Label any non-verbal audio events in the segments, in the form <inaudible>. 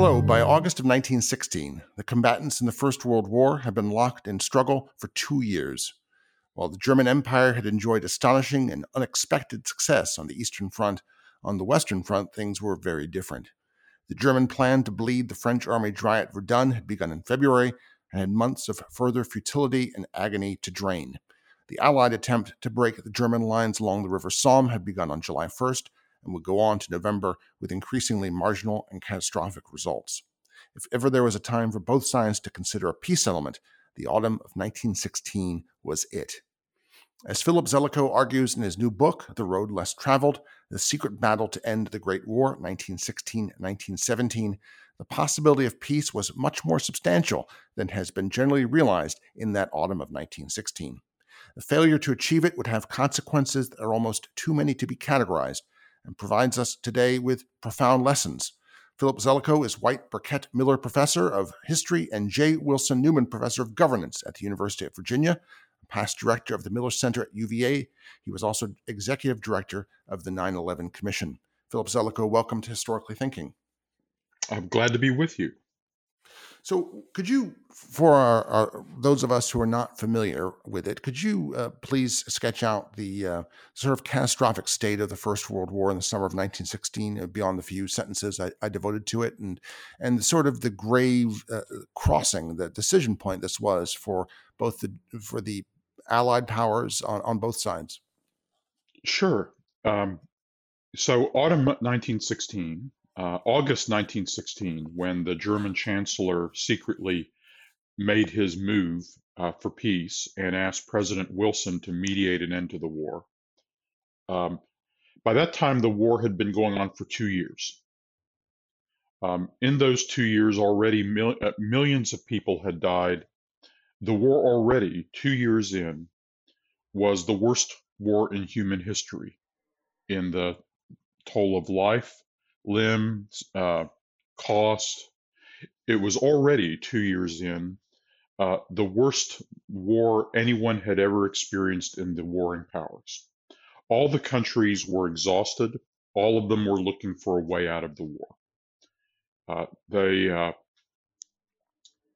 Hello. By August of 1916, the combatants in the First World War had been locked in struggle for two years. While the German Empire had enjoyed astonishing and unexpected success on the Eastern Front, on the Western Front things were very different. The German plan to bleed the French army dry at Verdun had begun in February and had months of further futility and agony to drain. The Allied attempt to break the German lines along the River Somme had begun on July 1st, and would go on to November with increasingly marginal and catastrophic results. If ever there was a time for both sides to consider a peace settlement, the autumn of 1916 was it. As Philip Zelikow argues in his new book, The Road Less Traveled The Secret Battle to End the Great War, 1916 1917, the possibility of peace was much more substantial than has been generally realized in that autumn of 1916. The failure to achieve it would have consequences that are almost too many to be categorized, and provides us today with profound lessons. Philip Zelikow is White Burkett Miller Professor of History and J. Wilson Newman Professor of Governance at the University of Virginia, past director of the Miller Center at UVA. He was also executive director of the 9 11 Commission. Philip Zelikow, welcome to Historically Thinking. I'm glad to be with you. So, could you, for our, our, those of us who are not familiar with it, could you uh, please sketch out the uh, sort of catastrophic state of the First World War in the summer of 1916, uh, beyond the few sentences I, I, devoted to it, and and sort of the grave uh, crossing, the decision point this was for both the for the Allied powers on, on both sides? Sure. Um, so, autumn 1916 uh, August 1916, when the German Chancellor secretly made his move uh, for peace and asked President Wilson to mediate an end to the war. Um, by that time, the war had been going on for two years. Um, in those two years, already mil- uh, millions of people had died. The war, already two years in, was the worst war in human history in the toll of life, limbs, uh, cost. It was already two years in uh, the worst war anyone had ever experienced in the warring powers. All the countries were exhausted. All of them were looking for a way out of the war. Uh, they uh,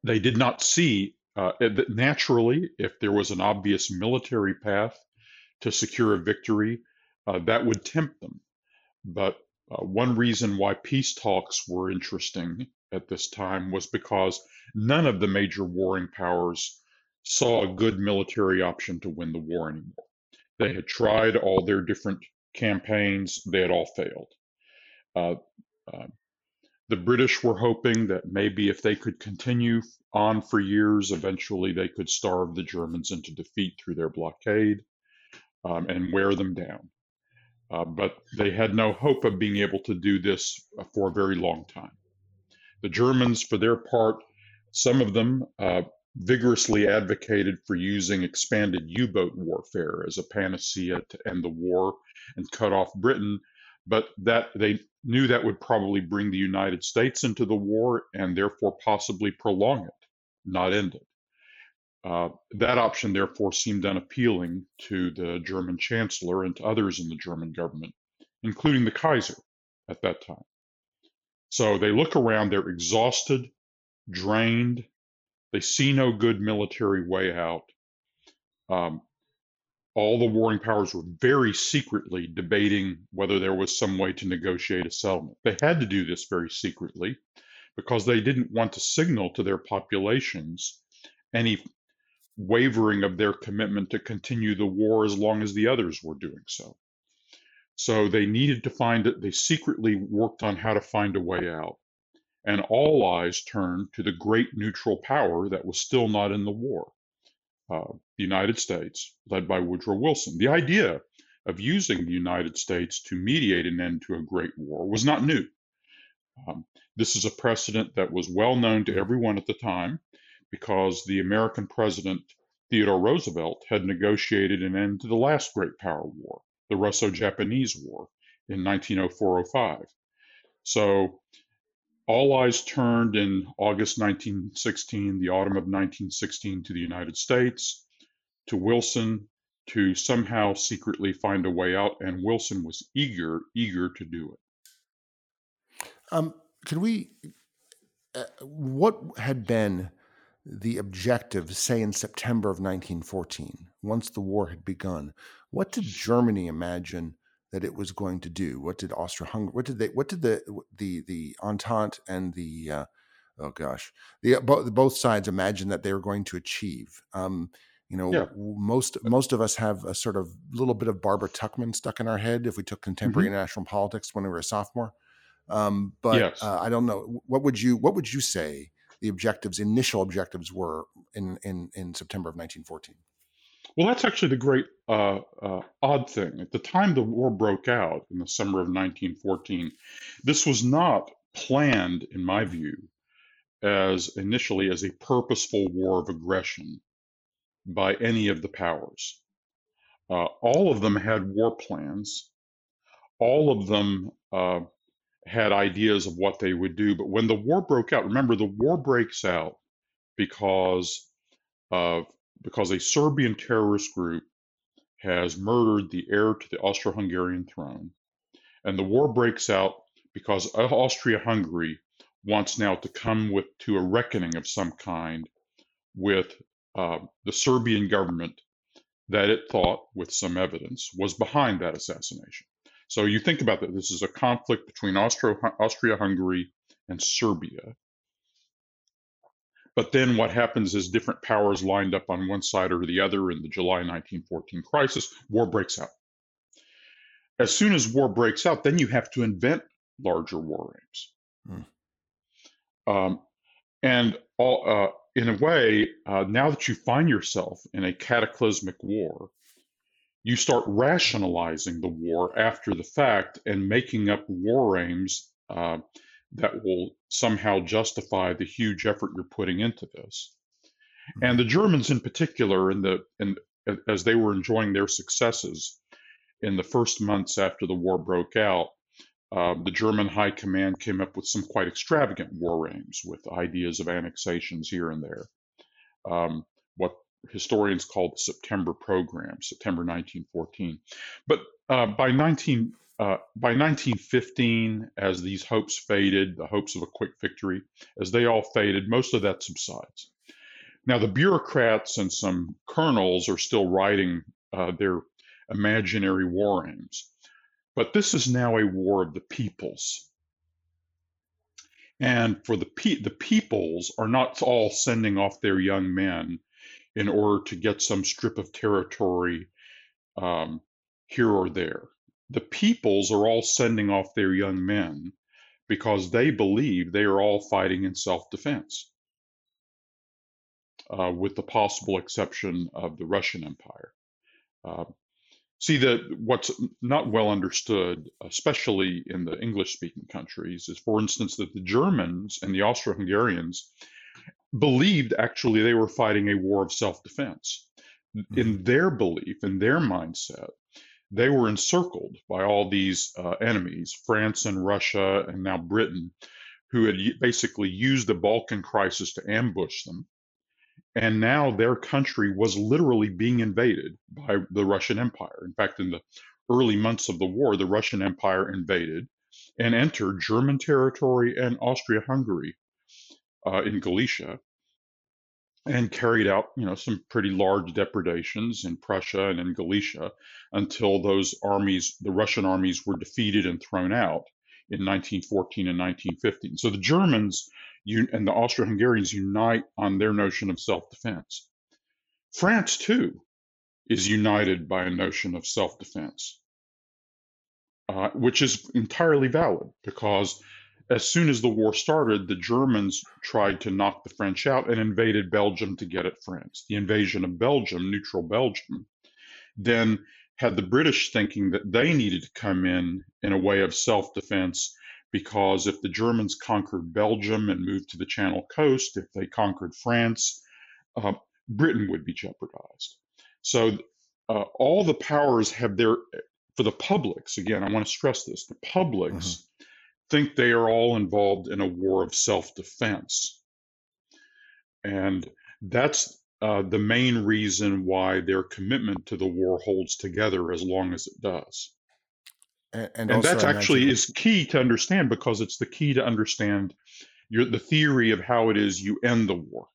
they did not see uh, naturally if there was an obvious military path to secure a victory uh, that would tempt them. But uh, one reason why peace talks were interesting at this time was because none of the major warring powers saw a good military option to win the war anymore. They had tried all their different campaigns, they had all failed. Uh, uh, the British were hoping that maybe if they could continue on for years, eventually they could starve the Germans into defeat through their blockade um, and wear them down. Uh, but they had no hope of being able to do this uh, for a very long time. The Germans, for their part, some of them uh, vigorously advocated for using expanded U boat warfare as a panacea to end the war and cut off Britain, but that they knew that would probably bring the United States into the war and therefore possibly prolong it, not end it. Uh, that option, therefore, seemed unappealing to the German chancellor and to others in the German government, including the Kaiser at that time. So they look around, they're exhausted, drained, they see no good military way out. Um, all the warring powers were very secretly debating whether there was some way to negotiate a settlement. They had to do this very secretly because they didn't want to signal to their populations any wavering of their commitment to continue the war as long as the others were doing so. So they needed to find it, they secretly worked on how to find a way out. And all eyes turned to the great neutral power that was still not in the war uh, the United States, led by Woodrow Wilson. The idea of using the United States to mediate an end to a great war was not new. Um, this is a precedent that was well known to everyone at the time because the American president Theodore Roosevelt had negotiated an end to the last great power war, the Russo Japanese War in 1904 05. So all eyes turned in August 1916, the autumn of 1916, to the United States, to Wilson, to somehow secretly find a way out, and Wilson was eager, eager to do it. Um, can we? Uh, what had been the objective, say in September of 1914, once the war had begun? What did Germany imagine that it was going to do? What did Austria-Hungary? What did they? What did the the the Entente and the uh, oh gosh, the both both sides imagine that they were going to achieve? Um, you know, yeah. most most of us have a sort of little bit of Barbara Tuchman stuck in our head if we took contemporary mm-hmm. international politics when we were a sophomore. Um, but yes. uh, I don't know. What would you What would you say the objectives, initial objectives, were in in in September of 1914? Well, that's actually the great uh, uh, odd thing. At the time the war broke out in the summer of 1914, this was not planned, in my view, as initially as a purposeful war of aggression by any of the powers. Uh, all of them had war plans. All of them uh, had ideas of what they would do. But when the war broke out, remember the war breaks out because of because a Serbian terrorist group has murdered the heir to the Austro-Hungarian throne, and the war breaks out because Austria-Hungary wants now to come with to a reckoning of some kind with uh, the Serbian government that it thought, with some evidence, was behind that assassination. So you think about that. This is a conflict between Austria Hungary and Serbia. But then what happens is different powers lined up on one side or the other in the July 1914 crisis, war breaks out. As soon as war breaks out, then you have to invent larger war aims. Hmm. Um, and all, uh, in a way, uh, now that you find yourself in a cataclysmic war, you start rationalizing the war after the fact and making up war aims uh, that will somehow justify the huge effort you're putting into this. Mm-hmm. And the Germans, in particular, in the in, as they were enjoying their successes in the first months after the war broke out, uh, the German high command came up with some quite extravagant war aims with ideas of annexations here and there. Um, what historians call the September Program, September 1914. But uh, by 19 uh, by 1915, as these hopes faded, the hopes of a quick victory, as they all faded, most of that subsides. Now, the bureaucrats and some colonels are still writing uh, their imaginary war aims. But this is now a war of the peoples. And for the pe- the peoples are not all sending off their young men in order to get some strip of territory um, here or there. The peoples are all sending off their young men because they believe they are all fighting in self defense, uh, with the possible exception of the Russian Empire. Uh, See that what's not well understood, especially in the English-speaking countries, is, for instance, that the Germans and the Austro-Hungarians believed actually they were fighting a war of self-defense. Mm-hmm. In their belief, in their mindset, they were encircled by all these uh, enemies, France and Russia, and now Britain, who had basically used the Balkan crisis to ambush them and now their country was literally being invaded by the Russian Empire. In fact, in the early months of the war, the Russian Empire invaded and entered German territory and Austria Hungary uh, in Galicia and carried out you know some pretty large depredations in Prussia and in Galicia until those armies the Russian armies were defeated and thrown out in 1914 and 1915 so the Germans and the Austro-Hungarians unite on their notion of self-defense. France too is united by a notion of self-defense, uh, which is entirely valid because as soon as the war started, the Germans tried to knock the French out and invaded Belgium to get at France. The invasion of Belgium, neutral Belgium, then had the British thinking that they needed to come in in a way of self defense because if the Germans conquered Belgium and moved to the Channel coast, if they conquered France, uh, Britain would be jeopardized. So uh, all the powers have their, for the publics, again, I want to stress this the publics mm-hmm. Think they are all involved in a war of self defense. And that's uh, the main reason why their commitment to the war holds together as long as it does. And, and, and that's actually is key to understand because it's the key to understand your, the theory of how it is you end the war.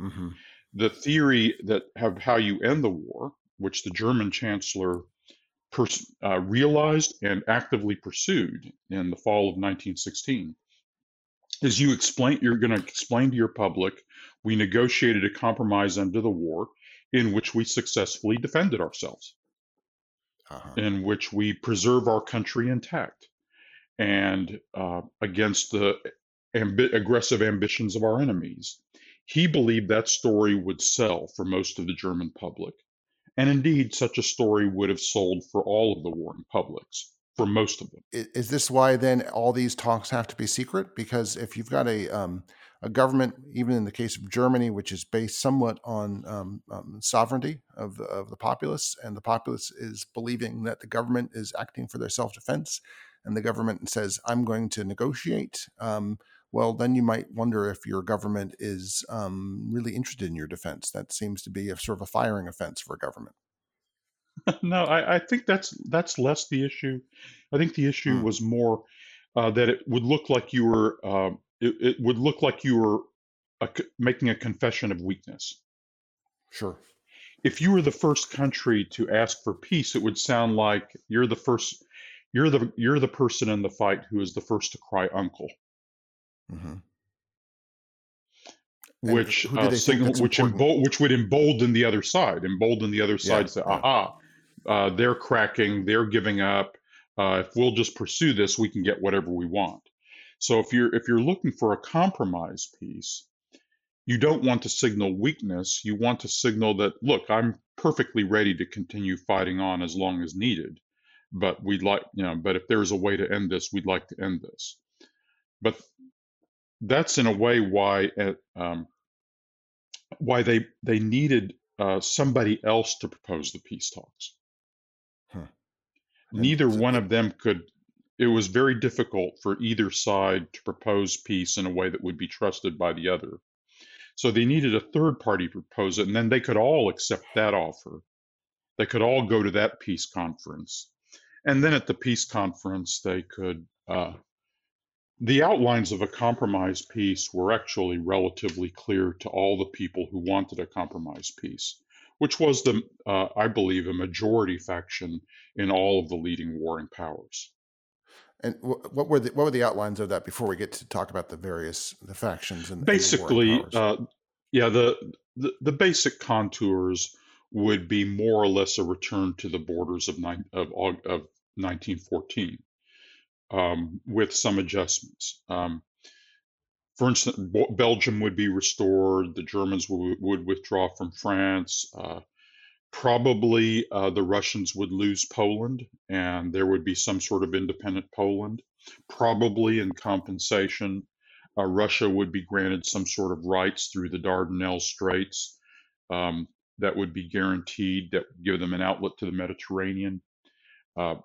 Mm-hmm. The theory that have how you end the war, which the German chancellor pers- uh, realized and actively pursued in the fall of 1916, is you explain you're going to explain to your public we negotiated a compromise under the war in which we successfully defended ourselves uh-huh. in which we preserve our country intact and uh, against the ambi- aggressive ambitions of our enemies. He believed that story would sell for most of the German public. And indeed, such a story would have sold for all of the warring publics, for most of them. Is this why then all these talks have to be secret? Because if you've got a um, a government, even in the case of Germany, which is based somewhat on um, um, sovereignty of the, of the populace, and the populace is believing that the government is acting for their self defense, and the government says, "I'm going to negotiate." Um, well, then you might wonder if your government is um, really interested in your defense. That seems to be a sort of a firing offense for a government. <laughs> no, I, I, think that's that's less the issue. I think the issue hmm. was more uh, that it would look like you were uh, it, it would look like you were a, making a confession of weakness. Sure. If you were the first country to ask for peace, it would sound like you're the first. You're the you're the person in the fight who is the first to cry uncle. Mm-hmm. Which uh, signal, which embol- which would embolden the other side, embolden the other side. Yeah, say, yeah. aha, uh, they're cracking, they're giving up. Uh, if we'll just pursue this, we can get whatever we want. So if you're if you're looking for a compromise peace, you don't want to signal weakness. You want to signal that look, I'm perfectly ready to continue fighting on as long as needed, but we'd like you know, but if there's a way to end this, we'd like to end this. But that's in a way why um, why they they needed uh, somebody else to propose the peace talks. Huh. Neither one of them could it was very difficult for either side to propose peace in a way that would be trusted by the other. So they needed a third party to propose it, and then they could all accept that offer. They could all go to that peace conference. And then at the peace conference, they could. Uh, the outlines of a compromise peace were actually relatively clear to all the people who wanted a compromise peace, which was the, uh, I believe, a majority faction in all of the leading warring powers. And what were the what were the outlines of that before we get to talk about the various the factions and basically, and uh, yeah, the, the the basic contours would be more or less a return to the borders of nine, of, of 1914 um, with some adjustments. Um, for instance, Belgium would be restored. The Germans would, would withdraw from France. Uh, probably uh, the Russians would lose Poland and there would be some sort of independent Poland. Probably in compensation, uh, Russia would be granted some sort of rights through the Dardanelles Straits um, that would be guaranteed, that would give them an outlet to the Mediterranean. Uh,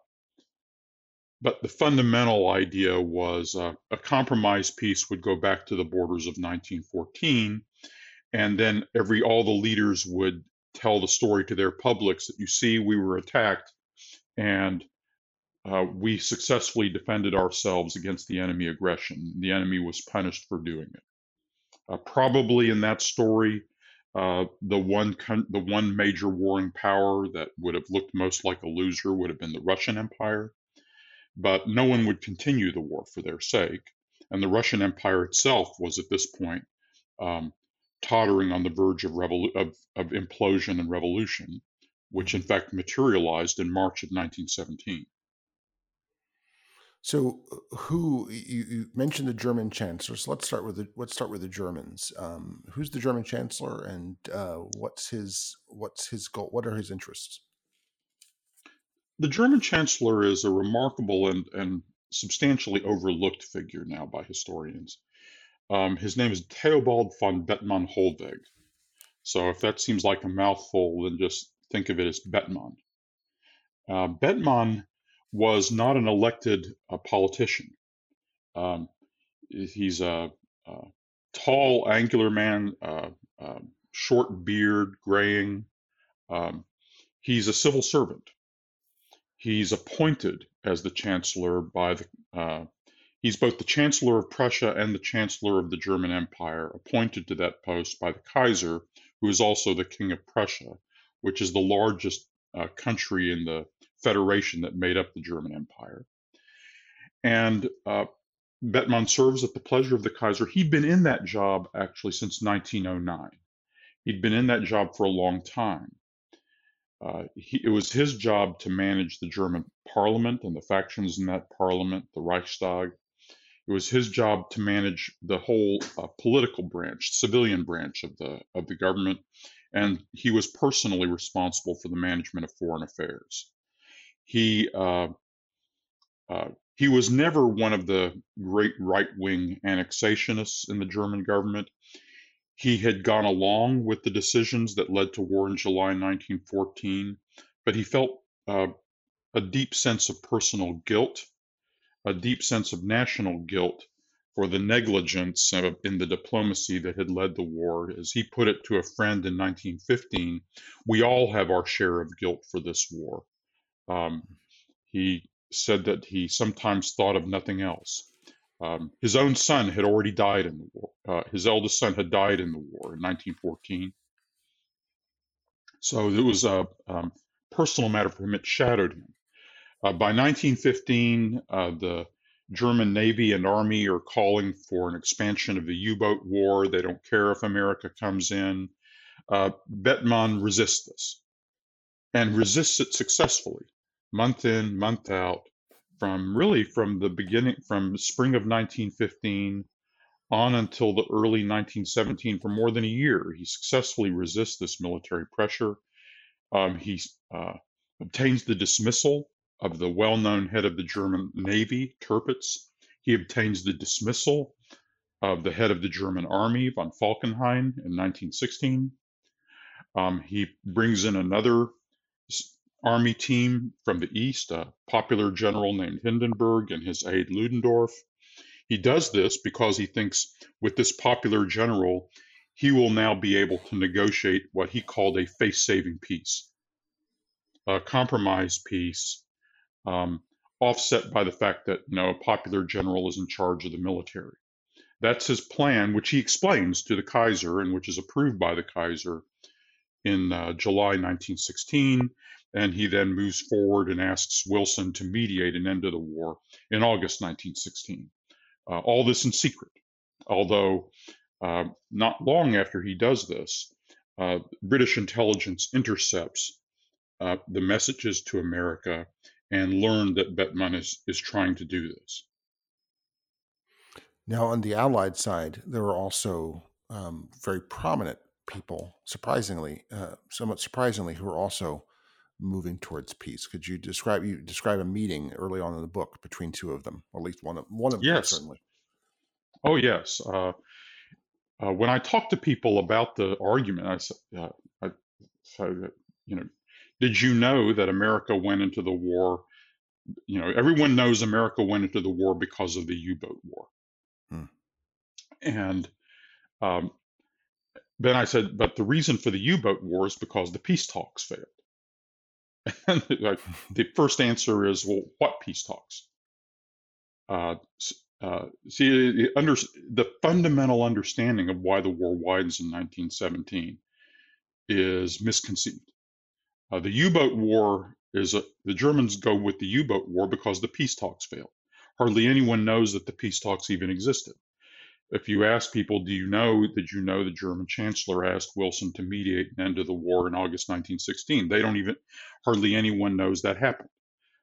but the fundamental idea was uh, a compromise peace would go back to the borders of 1914 and then every all the leaders would tell the story to their publics that you see we were attacked and uh, we successfully defended ourselves against the enemy aggression. The enemy was punished for doing it. Uh, probably in that story, uh, the one con- the one major warring power that would have looked most like a loser would have been the Russian Empire, but no one would continue the war for their sake, and the Russian Empire itself was at this point um, tottering on the verge of, revolu- of, of implosion and revolution, which in fact materialized in March of 1917. So, uh, who you, you, mentioned the German chancellor? So let's start with the let's start with the Germans. Um, who's the German chancellor, and uh, what's his what's his goal? What are his interests? The German chancellor is a remarkable and and substantially overlooked figure now by historians. Um, his name is Theobald von Bethmann Hollweg. So if that seems like a mouthful, then just think of it as Bethmann. Uh, Bethmann was not an elected uh, politician. Um, he's a, a, tall, angular man, uh, um, short beard, graying. Um, he's a civil servant. He's appointed as the chancellor by the. Uh, he's both the chancellor of Prussia and the chancellor of the German Empire, appointed to that post by the Kaiser, who is also the king of Prussia, which is the largest uh, country in the federation that made up the German Empire. And uh, Bethmann serves at the pleasure of the Kaiser. He'd been in that job actually since 1909. He'd been in that job for a long time. Uh, he, it was his job to manage the German parliament and the factions in that parliament, the Reichstag. It was his job to manage the whole uh, political branch, civilian branch of the of the government, and he was personally responsible for the management of foreign affairs. He uh, uh he was never one of the great right wing annexationists in the German government. He had gone along with the decisions that led to war in July 1914, but he felt uh, a deep sense of personal guilt, a deep sense of national guilt for the negligence of, in the diplomacy that had led the war. As he put it to a friend in 1915, we all have our share of guilt for this war. Um, he said that he sometimes thought of nothing else. Um, his own son had already died in the war. Uh, his eldest son had died in the war in 1914. So it was a um, personal matter for him. It shadowed him. Uh, by 1915, uh, the German Navy and Army are calling for an expansion of the U boat war. They don't care if America comes in. Uh, Bethmann resists this and resists it successfully month in, month out, from really from the beginning, from spring of 1915 on until the early 1917 for more than a year. He successfully resists this military pressure. Um, he uh, obtains the dismissal of the well known head of the German Navy, Tirpitz. He obtains the dismissal of the head of the German army, von Falkenhayn, in 1916. Um, he brings in another army team from the east, a popular general named Hindenburg and his aide Ludendorff. He does this because he thinks with this popular general, he will now be able to negotiate what he called a face saving peace, a compromise peace, um, offset by the fact that you a popular general is in charge of the military. That's his plan, which he explains to the Kaiser and which is approved by the Kaiser in uh, July 1916 and he then moves forward and asks Wilson to mediate an end to the war in August 1916. Uh, all this in secret, although uh, not long after he does this, uh, British intelligence intercepts uh, the messages to America and learn that Bethmann is, is trying to do this. Now, on the Allied side, there are also um, very prominent people, surprisingly, uh, somewhat surprisingly, who are also moving towards peace. Could you describe you describe a meeting early on in the book between two of them, or at least one of one of yes. them certainly? Oh yes. Uh, uh, when I talk to people about the argument, I said, uh, I that you know, did you know that America went into the war? You know, everyone knows America went into the war because of the U-boat war, hmm. and um, then I said, but the reason for the U-boat war is because the peace talks failed. <laughs> The first answer is, well, what peace talks? Uh, uh, see, under, the fundamental understanding of why the war widens in 1917 is misconceived. Uh, the U-boat war is a, the Germans go with the U-boat war because the peace talks failed. Hardly anyone knows that the peace talks even existed if you ask people, do you know that you know the German chancellor asked Wilson to mediate an end to the war in August 1916? They don't even, hardly anyone knows that happened.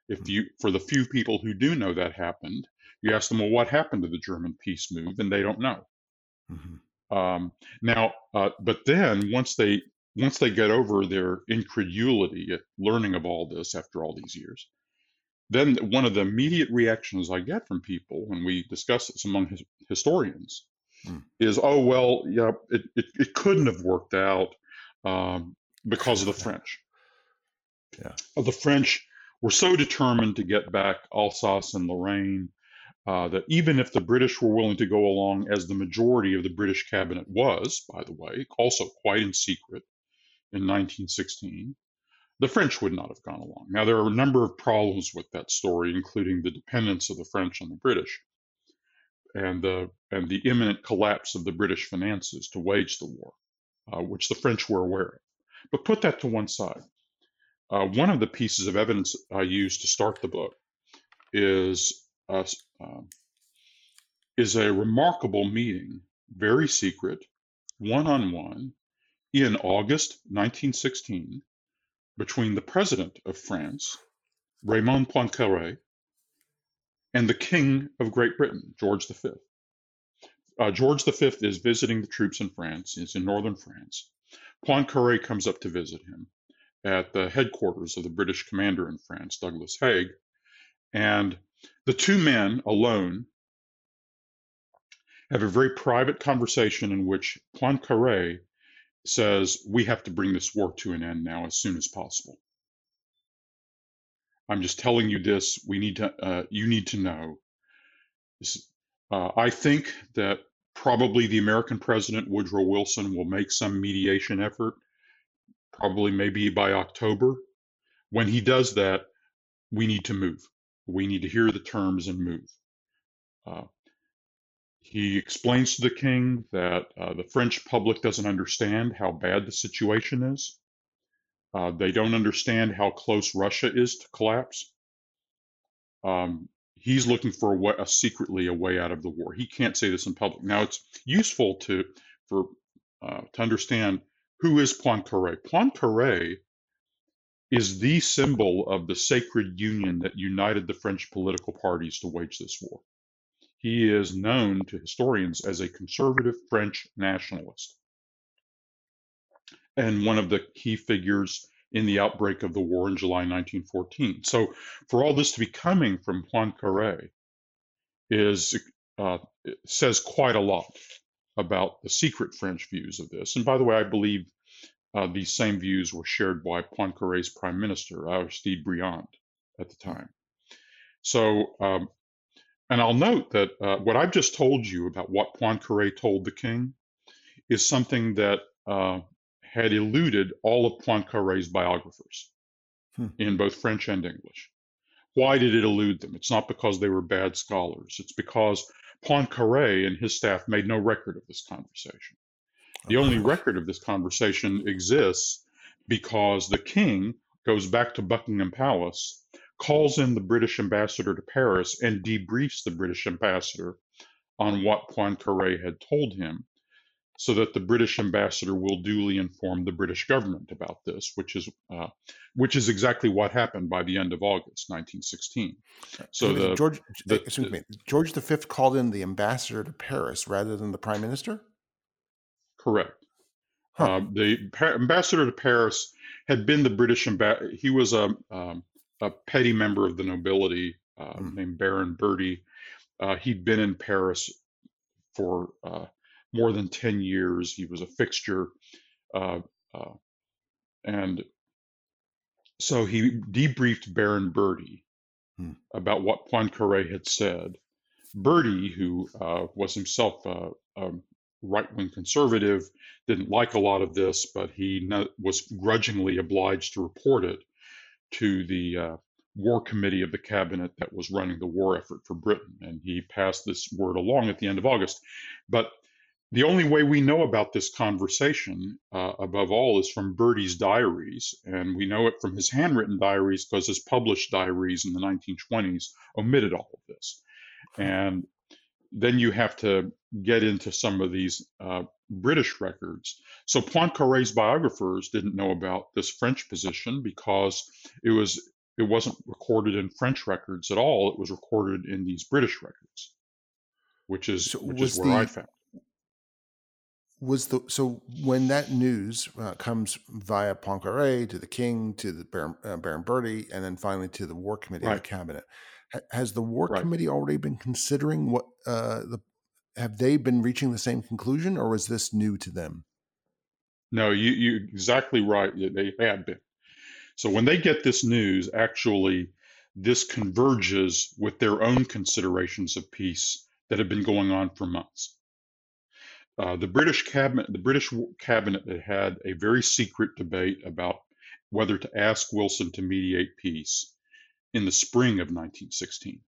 If you, for the few people who do know that happened, you ask them, well, what happened to the German peace move? And they don't know. Mm-hmm. Um, now, uh, but then once they once they get over their incredulity at learning of all this after all these years, then one of the immediate reactions I get from people when we discuss this among his, historians mm. is, oh, well, yeah, it, it, it, couldn't have worked out um, because of the <laughs> French. Yeah. The French were so determined to get back Alsace and Lorraine uh, that even if the British were willing to go along, as the majority of the British cabinet was, by the way, also quite in secret in 1916, the French would not have gone along. Now, there are a number of problems with that story, including the dependence of the French on the British and the, and the imminent collapse of the British finances to wage the war, uh, which the French were aware of. But put that to one side. Uh, one of the pieces of evidence I used to start the book is uh, is a remarkable meeting, very secret, one on one, in August 1916, between the President of France, Raymond Poincaré, and the King of Great Britain, George V. Uh, George V is visiting the troops in France, he's in northern France. Poincaré comes up to visit him at the headquarters of the British commander in France, Douglas Haig. And the two men alone have a very private conversation in which Poincaré says, We have to bring this war to an end now as soon as possible. I'm just telling you this. We need to, uh, you need to know. Uh, I think that probably the American president, Woodrow Wilson, will make some mediation effort, probably maybe by October. When he does that, we need to move. We need to hear the terms and move. Uh, he explains to the king that uh, the French public doesn't understand how bad the situation is. Uh, they don't understand how close Russia is to collapse. Um, he's looking for a, way, a, secretly a way out of the war. He can't say this in public. Now it's useful to for uh, to understand who is Poincaré. Poincaré is the symbol of the sacred union that united the French political parties to wage this war. He is known to historians as a conservative French nationalist and one of the key figures in the outbreak of the war in July 1914. So, for all this to be coming from Poincaré is uh, says quite a lot about the secret French views of this. And by the way, I believe uh, these same views were shared by Poincaré's prime minister, Aristide Briand, at the time. So, um, and I'll note that uh, what I've just told you about what Poincaré told the king is something that uh, had eluded all of Poincaré's biographers hmm. in both French and English. Why did it elude them? It's not because they were bad scholars. It's because Poincaré and his staff made no record of this conversation. The only record of this conversation exists because the king goes back to Buckingham Palace calls in the British ambassador to Paris and debriefs the British ambassador on what Poincaré had told him, so that the British ambassador will duly inform the British government about this, which is uh, which is exactly what happened by the end of August 1916. So the George, the, excuse me, George V called in the ambassador to Paris rather than the prime minister. Correct. Huh. Uh, the ambassador to Paris had been the British ambassador. He was a um, a petty member of the nobility uh, mm. named Baron Bertie. Uh, he'd been in Paris for uh, more than 10 years. He was a fixture. Uh, uh, and so he debriefed Baron Bertie mm. about what Poincaré had said. Bertie, who uh, was himself a, a right wing conservative, didn't like a lot of this, but he was grudgingly obliged to report it to the uh, war committee of the cabinet that was running the war effort for Britain. And he passed this word along at the end of August. But the only way we know about this conversation, uh, above all, is from Bertie's diaries. And we know it from his handwritten diaries because his published diaries in the 1920s omitted all of this. And then you have to get into some of these uh, British records. So Poincaré's biographers didn't know about this French position because it was it wasn't recorded in French records at all. It was recorded in these British records, which is so which is where the, I found. was the so when that news uh, comes via Poincaré to the king to the Baron, uh, Baron Bertie and then finally to the War Committee right. of the cabinet, has the War right. Committee already been considering what uh, the have they been reaching the same conclusion or was this new to them? No, you you exactly right. They had been. So when they get this news, actually, this converges with their own considerations of peace that have been going on for months. Uh, the British cabinet, the British cabinet had had a very secret debate about whether to ask Wilson to mediate peace in the spring of 1916.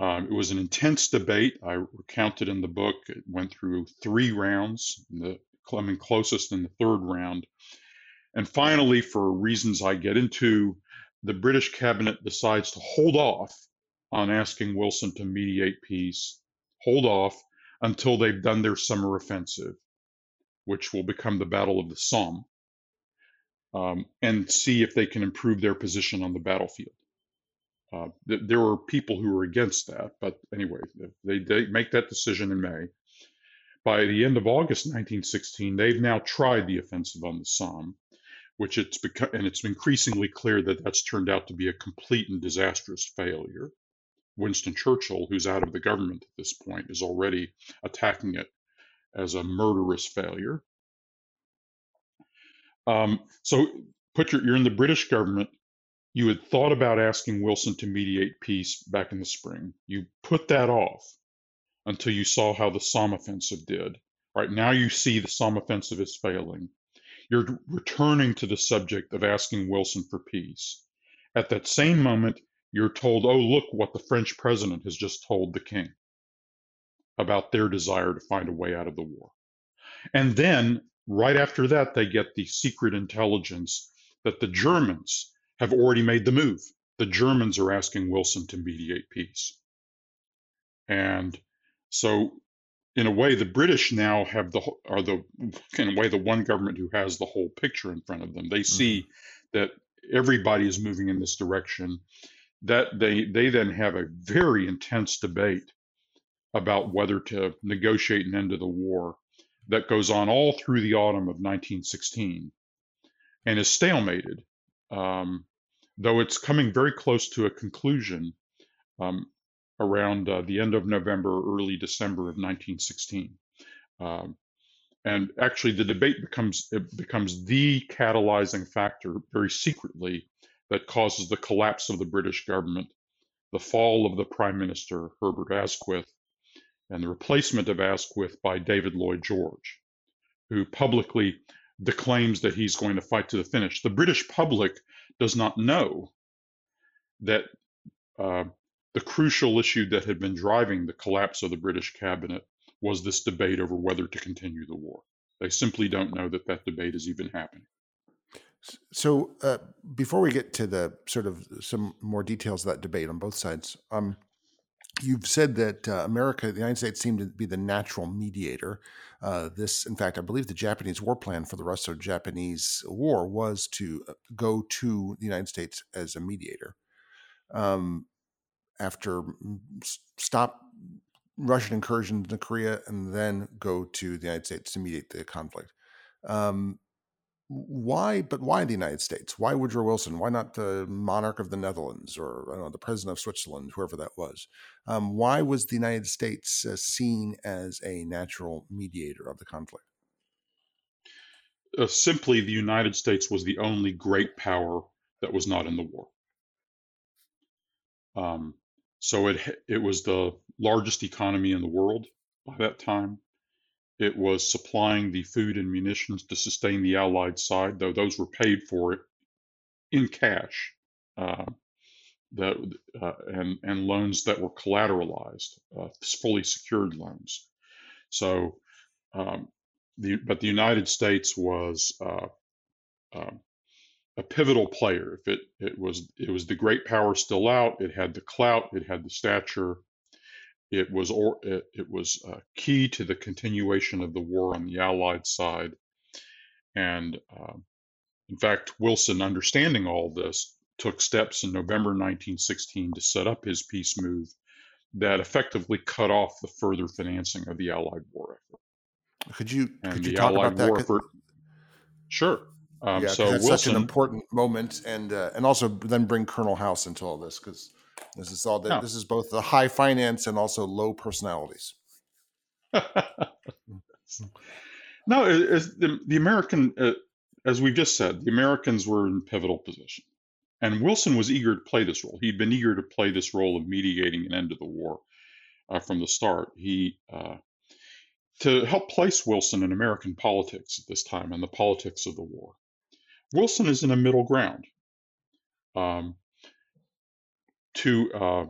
Um, it was an intense debate. I recounted in the book. It went through three rounds, the coming closest in the third round. And finally, for reasons I get into, the British cabinet decides to hold off on asking Wilson to mediate peace, hold off until they've done their summer offensive, which will become the Battle of the Somme, um, and see if they can improve their position on the battlefield. Uh, th- there were people who were against that, but anyway, they, they make that decision in May. By the end of August 1916, they've now tried the offensive on the Somme, which it's become, and it's increasingly clear that that's turned out to be a complete and disastrous failure. Winston Churchill, who's out of the government at this point, is already attacking it as a murderous failure. Um, so put your, you're in the British government. You had thought about asking Wilson to mediate peace back in the spring. You put that off until you saw how the Somme offensive did. Right now, you see the Somme offensive is failing. You're returning to the subject of asking Wilson for peace. At that same moment, you're told, oh, look what the French president has just told the king about their desire to find a way out of the war. And then, right after that, they get the secret intelligence that the Germans have already made the move. The Germans are asking Wilson to mediate peace. And so, in a way, the British now have the are the in a way the one government who has the whole picture in front of them. They see mm-hmm. that everybody is moving in this direction. That they they then have a very intense debate about whether to negotiate an end to the war that goes on all through the autumn of 1916 and is stalemated. Um, though it's coming very close to a conclusion, um, around uh, the end of November, early December of 1916. Um, and actually, the debate becomes becomes the catalyzing factor, very secretly, that causes the collapse of the British government, the fall of the Prime Minister Herbert Asquith, and the replacement of Asquith by David Lloyd George, who publicly declaims that he's going to fight to the finish. The British public does not know that uh, the crucial issue that had been driving the collapse of the British cabinet was this debate over whether to continue the war. They simply don't know that that debate is even happening. So, uh, before we get to the sort of some more details of that debate on both sides, um, you've said that uh, America, the United States, seemed to be the natural mediator. Uh, this, in fact, I believe the Japanese war plan for the Russo-Japanese War was to uh, go to the United States as a mediator. Um, after stop Russian incursion into Korea and then go to the United States to mediate the conflict. Um, why? But why the United States? Why Woodrow Wilson? Why not the monarch of the Netherlands or I don't know the president of Switzerland, whoever that was? Um, why was the United States uh, seen as a natural mediator of the conflict? Uh, simply, the United States was the only great power that was not in the war. Um, so it it was the largest economy in the world by that time. It was supplying the food and munitions to sustain the Allied side, though those were paid for it in cash, uh, that uh, and and loans that were collateralized, uh, fully secured loans. So, um, the but the United States was uh, um, a pivotal player. If it it was it was the great power still out, it had the clout, it had the stature, it was or it, it was uh, key to the continuation of the war on the Allied side, and uh, in fact, Wilson, understanding all this, took steps in November 1916 to set up his peace move that effectively cut off the further financing of the Allied war effort. Could you and could you talk Allied about that? For. Sure. Um, yeah, so that's such an important moment, and uh, and also then bring Colonel House into all this because this is all that Yeah. this is both the high finance and also low personalities. <laughs> no, it's the, the American, uh, as we've just said, the Americans were in pivotal position. And Wilson was eager to play this role. He'd been eager to play this role of mediating an end to the war uh, from the start. He, uh, to help place Wilson in American politics at this time and the politics of the war, Wilson is in a middle ground. Um, to uh,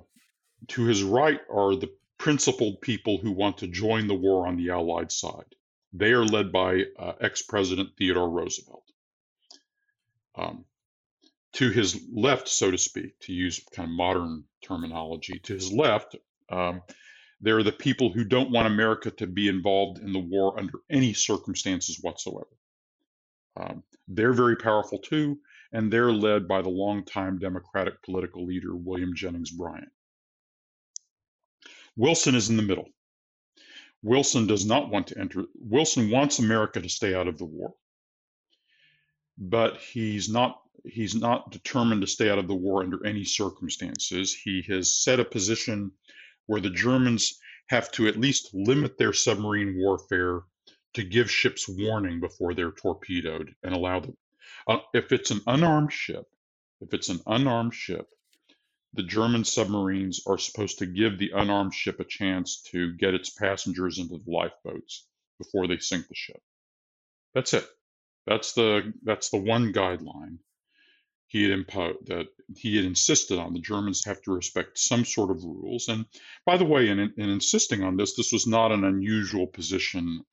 to his right are the principled people who want to join the war on the Allied side. They are led by uh, ex-president Theodore Roosevelt. Um, to his left, so to speak, to use kind of modern terminology, to his left, um, there are the people who don't want America to be involved in the war under any circumstances whatsoever. Um, they're very powerful too, and they're led by the longtime Democratic political leader William Jennings Bryan. Wilson is in the middle. Wilson does not want to enter. Wilson wants America to stay out of the war, but he's not. He's not determined to stay out of the war under any circumstances. He has set a position where the Germans have to at least limit their submarine warfare to give ships warning before they're torpedoed and allow them. Uh, if it's an unarmed ship, if it's an unarmed ship, the German submarines are supposed to give the unarmed ship a chance to get its passengers into the lifeboats before they sink the ship. That's it. That's the that's the one guideline he had imposed that he had insisted on. The Germans have to respect some sort of rules. And by the way, in, in insisting on this, this was not an unusual position.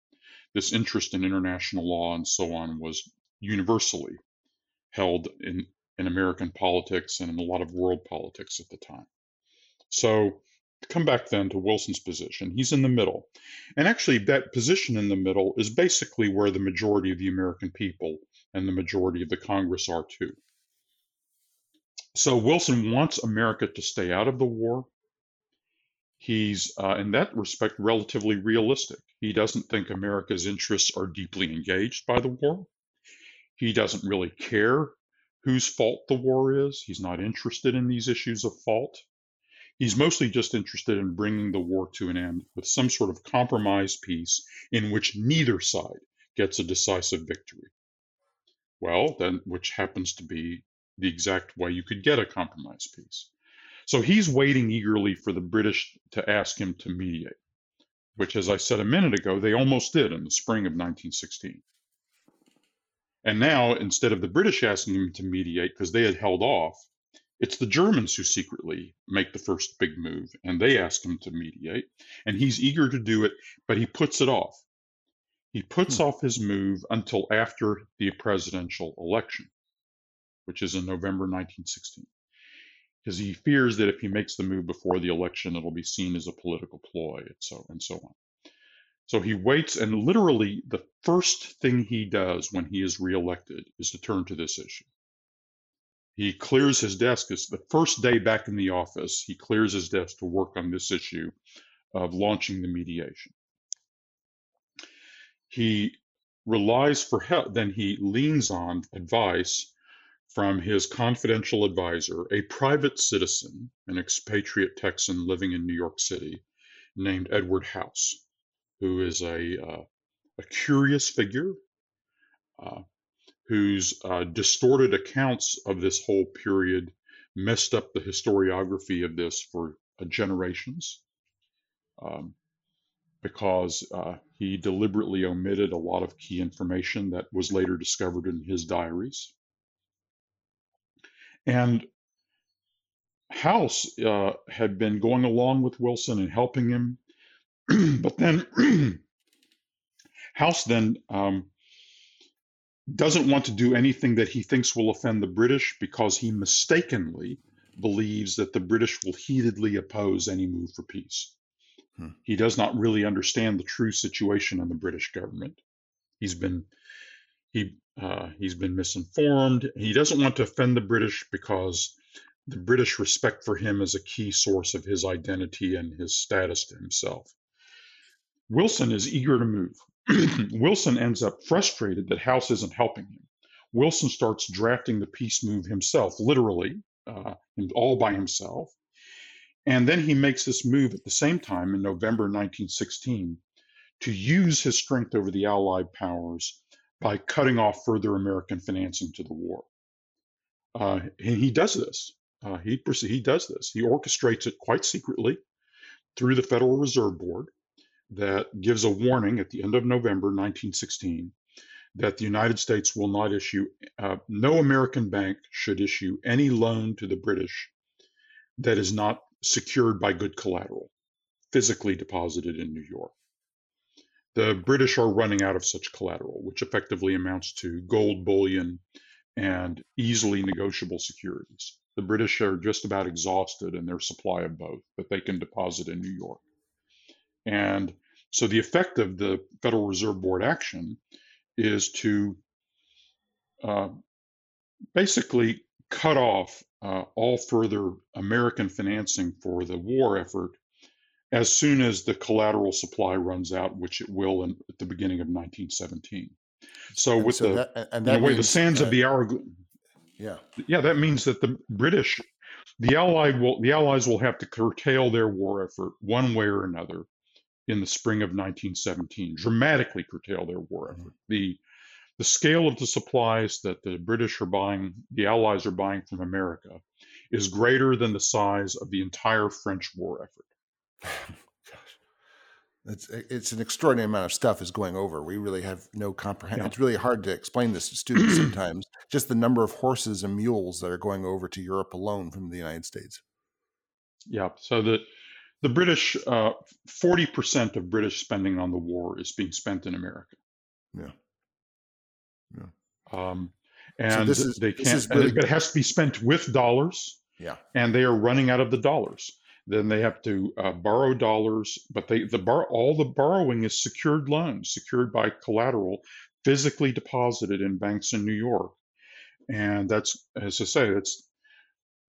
This interest in international law and so on was universally held in in American politics and in a lot of world politics at the time. So, to come back then to Wilson's position, he's in the middle. And actually, that position in the middle is basically where the majority of the American people and the majority of the Congress are too. So, Wilson wants America to stay out of the war. He's, uh, in that respect, relatively realistic. He doesn't think America's interests are deeply engaged by the war. He doesn't really care whose fault the war is. He's not interested in these issues of fault. He's mostly just interested in bringing the war to an end with some sort of compromise peace in which neither side gets a decisive victory. Well, then, which happens to be the exact way you could get a compromise peace. So he's waiting eagerly for the British to ask him to mediate, which, as I said a minute ago, they almost did in the spring of 1916. And now, instead of the British asking him to mediate because they had held off, it's the Germans who secretly make the first big move and they ask him to mediate. And he's eager to do it, but he puts it off. He puts Hmm. off his move until after the presidential election, which is in November 1916, because he fears that if he makes the move before the election, it'll be seen as a political ploy and so, and so on. So he waits, and literally the first thing he does when he is reelected is to turn to this issue. He clears his desk. It's the first day back in the office. He clears his desk to work on this issue of launching the mediation. He relies for help, then he leans on advice from his confidential advisor, a private citizen, an expatriate Texan living in New York City, named Edward House who is a, uh, a curious figure uh, whose uh, distorted accounts of this whole period messed up the historiography of this for uh, generations um, because uh, he deliberately omitted a lot of key information that was later discovered in his diaries. And House uh, had been going along with Wilson and helping him <clears throat> but then <clears throat> House then um, doesn't want to do anything that he thinks will offend the British because he mistakenly believes that the British will heatedly oppose any move for peace. Hmm. He does not really understand the true situation in the British government. He's been he uh, he's been misinformed. He doesn't want to offend the British because the British respect for him is a key source of his identity and his status to himself. Wilson is eager to move. <clears throat> Wilson ends up frustrated that House isn't helping him. Wilson starts drafting the peace move himself, literally, uh, all by himself. And then he makes this move at the same time in November 1916 to use his strength over the Allied powers by cutting off further American financing to the war. Uh, and he does this. Uh, he he does this. He orchestrates it quite secretly through the Federal Reserve Board that gives a warning at the end of November 1916 that the United States will not issue, uh, no American bank should issue any loan to the British that is not secured by good collateral, physically deposited in New York. The British are running out of such collateral, which effectively amounts to gold bullion and easily negotiable securities. The British are just about exhausted in their supply of both that they can deposit in New York. And so the effect of the Federal Reserve Board action is to uh, basically cut off uh, all further American financing for the war effort as soon as the collateral supply runs out, which it will in, at the beginning of 1917. So with so the that, and that way, the sands of the hour. Yeah, yeah, that means that the British, the Allied will, the Allies will have to curtail their war effort one way or another in the spring of 1917, dramatically curtail their war effort. Mm-hmm. The the scale of the supplies that the British are buying, the Allies are buying from America, is greater than the size of the entire French war effort. <laughs> Gosh, it's it's an extraordinary amount of stuff is going over. We really have no comprehension. Yeah. It's really hard to explain this to students <clears throat> sometimes. Just the number of horses and mules that are going over to Europe alone from the United States. Yeah. So the the British, uh, forty uh, percent of British spending on the war is being spent in America. Yeah. Yeah. Um, and so is, they can't, really, but it has to be spent with dollars. Yeah. And they are running out of the dollars. Then they have to uh, borrow dollars, but they the bar all the borrowing is secured loans, secured by collateral, physically deposited in banks in New York. And that's, as I say, that's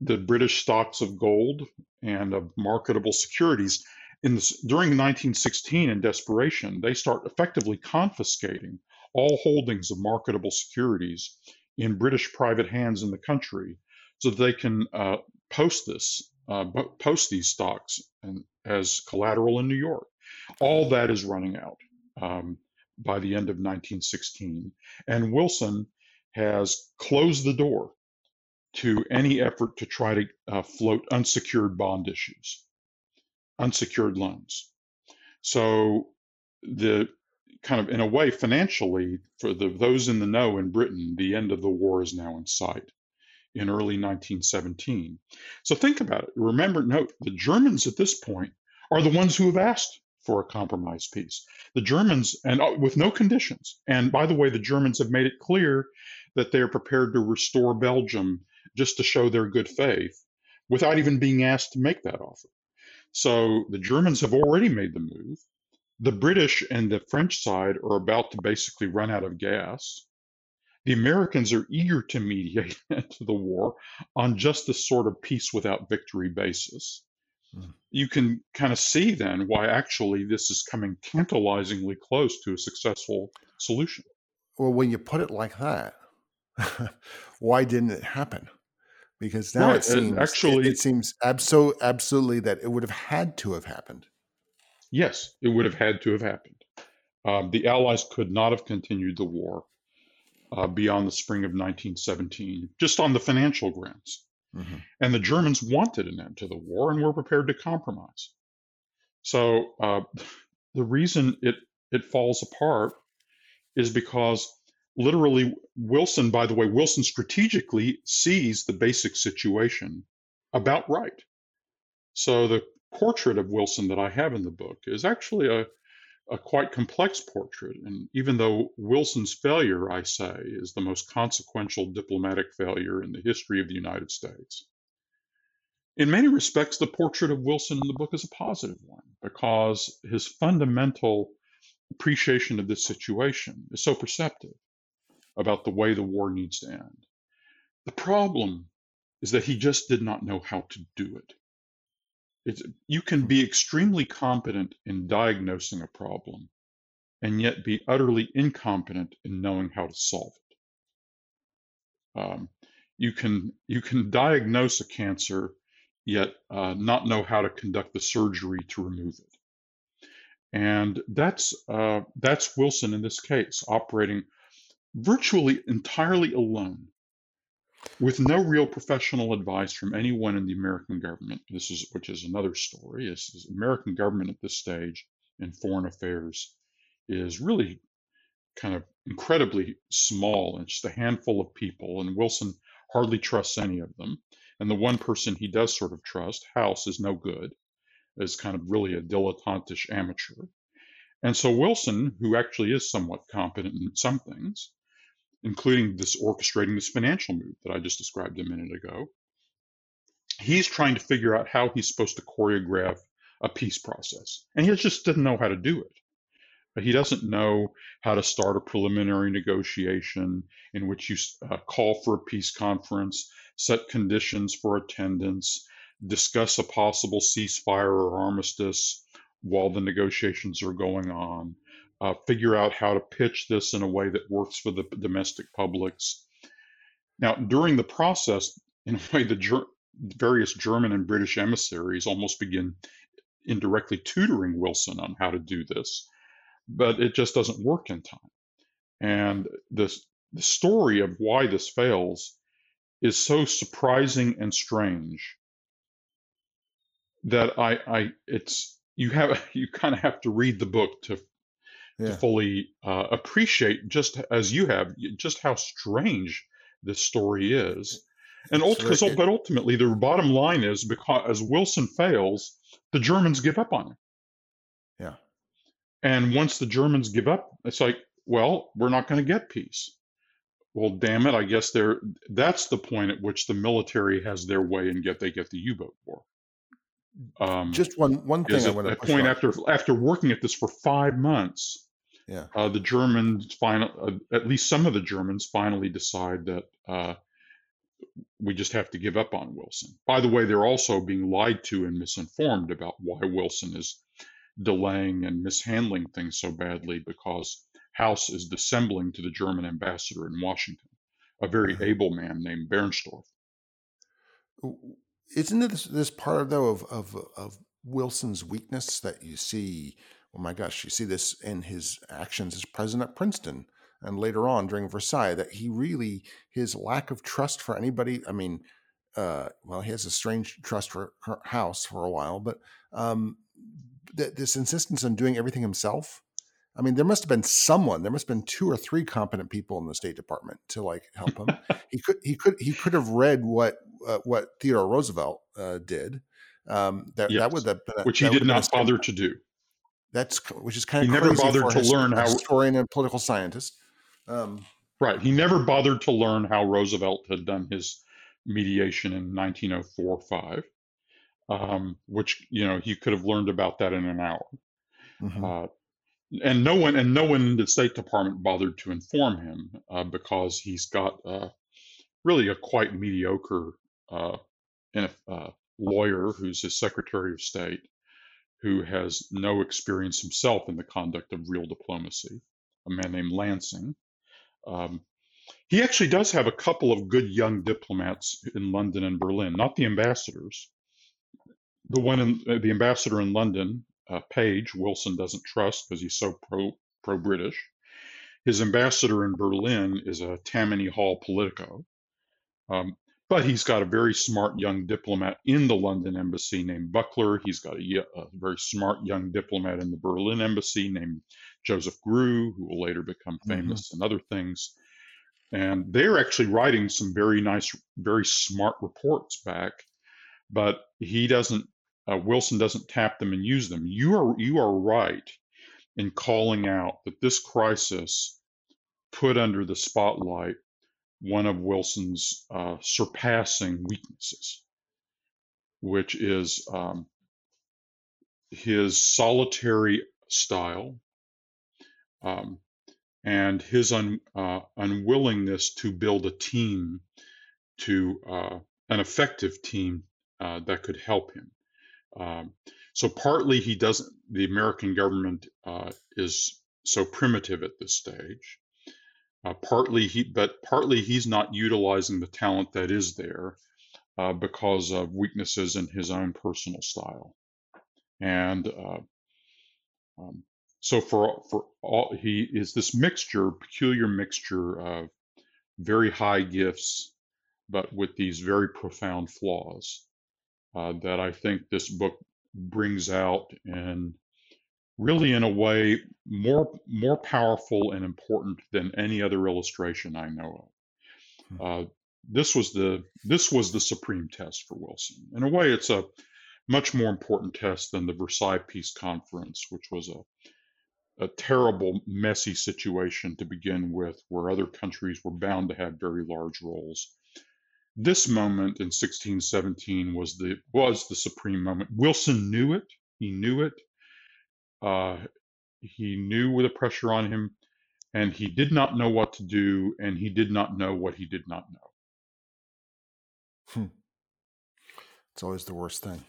the British stocks of gold and of marketable securities. In during 1916, in desperation, they start effectively confiscating all holdings of marketable securities in British private hands in the country so that they can uh, post this, uh, post these stocks and, as collateral in New York. All that is running out um, by the end of 1916. And Wilson has closed the door to any effort to try to uh, float unsecured bond issues, unsecured loans. So the kind of in a way financially for the, those in the know in Britain, the end of the war is now in sight in early 1917. So think about it. Remember, note the Germans at this point are the ones who have asked for a compromise peace. The Germans, and uh, with no conditions. And by the way, the Germans have made it clear that they are prepared to restore Belgium just to show their good faith without even being asked to make that offer. So the Germans have already made the move the British and the French side are about to basically run out of gas. The Americans are eager to mediate <laughs> into the war on just this sort of peace without victory basis. Mm. You can kind of see then why actually this is coming tantalizingly close to a successful solution. Well, when you put it like that, <laughs> why didn't it happen? Because now right. it seems actually it, it seems abso- absolutely that it would have had to have happened. Yes, it would have had to have happened. Um, the Allies could not have continued the war uh, beyond the spring of 1917, just on the financial grounds. Mm-hmm. And the Germans wanted an end to the war and were prepared to compromise. So uh, <sighs> the reason it, it falls apart is because literally Wilson, by the way, Wilson strategically sees the basic situation about right. So the portrait of Wilson that I have in the book is actually a, a quite complex portrait. And even though Wilson's failure, I say, is the most consequential diplomatic failure in the history of the United States, in many respects, the portrait of Wilson in the book is a positive one because his fundamental appreciation of this situation is so perceptive about the way the war needs to end. The problem is that he just did not know how to do it. It's, you can be extremely competent in diagnosing a problem, and yet be utterly incompetent in knowing how to solve it. Um, you can you can diagnose a cancer, yet uh, not know how to conduct the surgery to remove it. And that's uh, that's Wilson in this case, operating virtually entirely alone, with no real professional advice from anyone in the American government. This is which is another story. This is American government at this stage in foreign affairs is really kind of incredibly small and just a handful of people. And Wilson hardly trusts any of them. And the one person he does sort of trust, House, is no good, is kind of really a dilettantish amateur. And so Wilson, who actually is somewhat competent in some things, including this orchestrating this financial move that I just described a minute ago, he's trying to figure out how he's supposed to choreograph a peace process. And he just doesn't know how to do it. He doesn't know how to start a preliminary negotiation in which you uh, call for a peace conference, set conditions for attendance, discuss a possible ceasefire or armistice while the negotiations are going on, uh, figure out how to pitch this in a way that works for the domestic publics. Now, during the process, in a way, the ger- various German and British emissaries almost begin indirectly tutoring Wilson on how to do this but it just doesn't work in time. And this the story of why this fails is so surprising and strange that I, I it's you have <laughs> you kind of have to read the book to yeah. to fully uh, appreciate just as you have just how strange this story is. And ultimately, but ultimately, the bottom line is because as Wilson fails, the Germans give up on him. Yeah. And once the Germans give up, it's like, well, we're not going to get peace. Well, damn it, I guess they're that's the point at which the military has their way and get they get the U-boat war. Um, Just one one thing I want to point on. after after working at this for five months, yeah, uh, the Germans final uh, at least some of the Germans finally decide that uh, we just have to give up on Wilson. By the way, they're also being lied to and misinformed about why Wilson is delaying and mishandling things so badly because House is dissembling to the German ambassador in Washington, a very mm-hmm. able man named Bernstorff. Isn't it this, this part though of, of of Wilson's weakness that you see? Oh my gosh, you see this in his actions as president at Princeton and later on during Versailles that he really his lack of trust for anybody. I mean, uh, well, he has a strange trust for her House for a while, but um, th- this insistence on doing everything himself. I mean, there must have been someone. There must have been two or three competent people in the State Department to like help him. <laughs> he could he could he could have read what uh, what Theodore Roosevelt uh, did. Um, that yes. that would have been, which he did not bother to do. That's which is kind of he never bothered to learn how historian and political scientist. Um, right, he never bothered to learn how Roosevelt had done his mediation in 1904-5 um, which you know he could have learned about that in an hour. Mm-hmm. Uh, and no one and no one in the State Department bothered to inform him uh, because he's got uh, really a quite mediocre uh, uh, lawyer who's his Secretary of State, who has no experience himself in the conduct of real diplomacy. A man named Lansing. Um, he actually does have a couple of good young diplomats in London and Berlin, not the ambassadors, the one in uh, the ambassador in London, uh, Page, Wilson doesn't trust because he's so pro pro British. His ambassador in Berlin is a Tammany Hall Politico. Um, but he's got a very smart young diplomat in the London embassy named Buckler. He's got a, a, very smart young diplomat in the Berlin embassy named Joseph Grew, who will later become mm-hmm. famous mm-hmm. and other things. And they're actually writing some very nice, very smart reports back. But he doesn't uh, Wilson doesn't tap them and use them. You are you are right in calling out that this crisis put under the spotlight one of Wilson's uh, surpassing weaknesses, which is um, his solitary style um, and his un, uh, unwillingness to build a team to uh, an effective team uh, that could help him. Um, so partly he doesn't. The American government uh, is so primitive at this stage. Uh, partly he, but partly he's not utilizing the talent that is there uh, because of weaknesses in his own personal style, and uh, um, so for for all he is this mixture, peculiar mixture of very high gifts, but with these very profound flaws uh, that I think this book brings out and really in a way more more powerful and important than any other illustration I know of. Hmm. Uh, this was the this was the supreme test for Wilson. In a way, it's a much more important test than the Versailles Peace Conference, which was a a terrible, messy situation to begin with, where other countries were bound to have very large roles. This moment in 1617 was the was the supreme moment. Wilson knew it. He knew it. Uh, he knew with the pressure on him, and he did not know what to do, and he did not know what he did not know. Hmm. It's always the worst thing.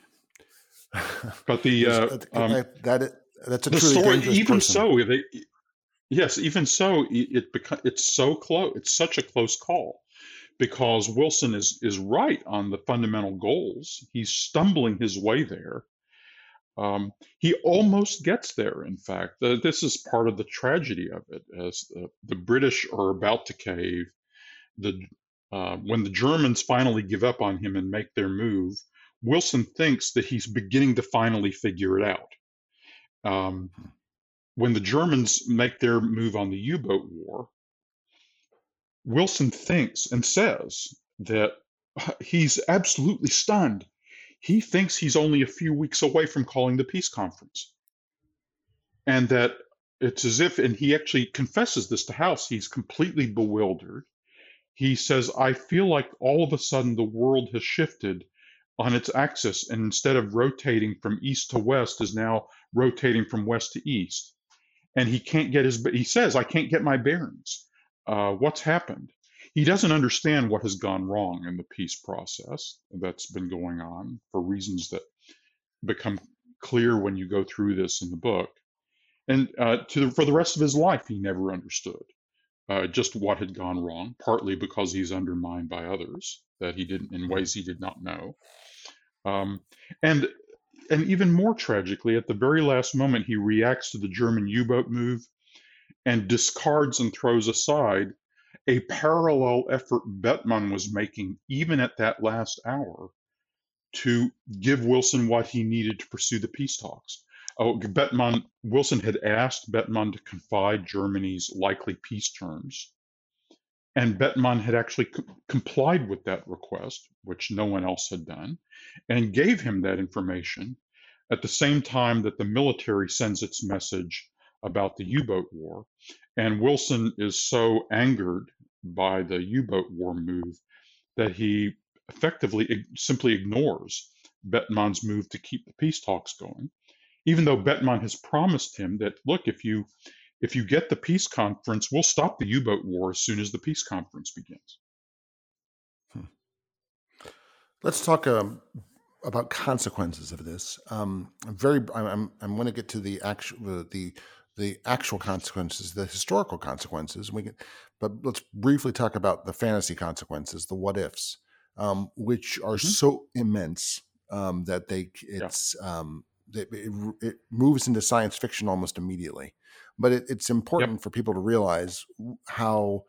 <laughs> but the uh, um, that that's a the story. Even person. so, they, yes, even so, it, it it's so close. It's such a close call because Wilson is is right on the fundamental goals. He's stumbling his way there, um, he almost gets there, in fact. Uh, this is part of the tragedy of it, as the, the British are about to cave. The, uh, when the Germans finally give up on him and make their move, Wilson thinks that he's beginning to finally figure it out. Um, when the Germans make their move on the U boat war, Wilson thinks and says that he's absolutely stunned he thinks he's only a few weeks away from calling the peace conference. And that it's as if, and he actually confesses this to House, he's completely bewildered. He says, I feel like all of a sudden the world has shifted on its axis, and instead of rotating from east to west, is now rotating from west to east. And he can't get his, he says, I can't get my bearings. Uh, what's happened? He doesn't understand what has gone wrong in the peace process that's been going on for reasons that become clear when you go through this in the book. And uh, the, for the rest of his life, he never understood uh, just what had gone wrong, partly because he's undermined by others that he didn't in ways he did not know. Um, and and even more tragically, at the very last moment, he reacts to the German U-boat move and discards and throws aside a parallel effort Bethmann was making, even at that last hour, to give Wilson what he needed to pursue the peace talks. Oh, Bethmann, Wilson had asked Bethmann to confide Germany's likely peace terms, and Bethmann had actually co- complied with that request, which no one else had done, and gave him that information at the same time that the military sends its message about the U boat war. And Wilson is so angered by the U boat war move that he effectively simply ignores Bethmann's move to keep the peace talks going, even though Bethmann has promised him that, look, if you if you get the peace conference, we'll stop the U-boat war as soon as the peace conference begins. Hmm. Let's talk um, about consequences of this. Um, I'm very. I'm. I'm going to get to the actual the the actual consequences, the historical consequences. We can, but let's briefly talk about the fantasy consequences, the what ifs, um, which are mm-hmm. so immense um, that they it's yeah. um, it, it, moves into science fiction almost immediately. But it, it's important yep. for people to realize how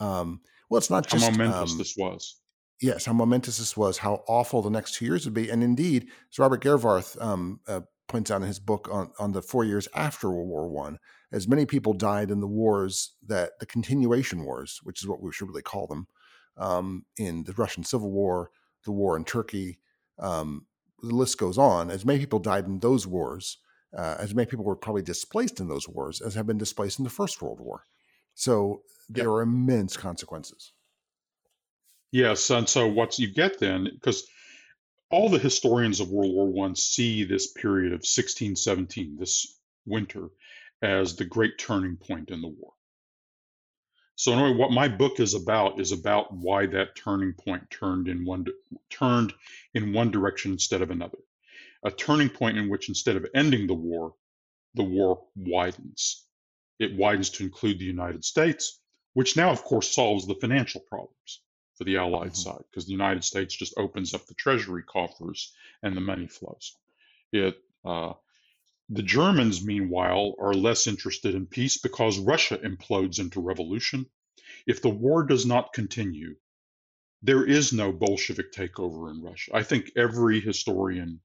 um, well it's not just how momentous um, this was. Yes, how momentous this was, how awful the next two years would be, and indeed, as Robert Gerwarth um, uh, points out in his book on, on the four years after World War One, as many people died in the wars that the continuation wars, which is what we should really call them, um, in the Russian Civil War, the war in Turkey, um, the list goes on. As many people died in those wars, uh, as many people were probably displaced in those wars as have been displaced in the First World War. So there yep. are immense consequences. Yes, and so what you get then, because all the historians of World War One see this period of 1617, this winter, as the great turning point in the war. So anyway, what my book is about is about why that turning point turned in one turned in one direction instead of another. A turning point in which instead of ending the war, the war widens. it widens to include the United States, which now, of course, solves the financial problems for the Allied mm-hmm. side because the United States just opens up the treasury coffers and the money flows. It uh, the Germans, meanwhile, are less interested in peace because Russia implodes into revolution. If the war does not continue, there is no Bolshevik takeover in Russia. I think every historian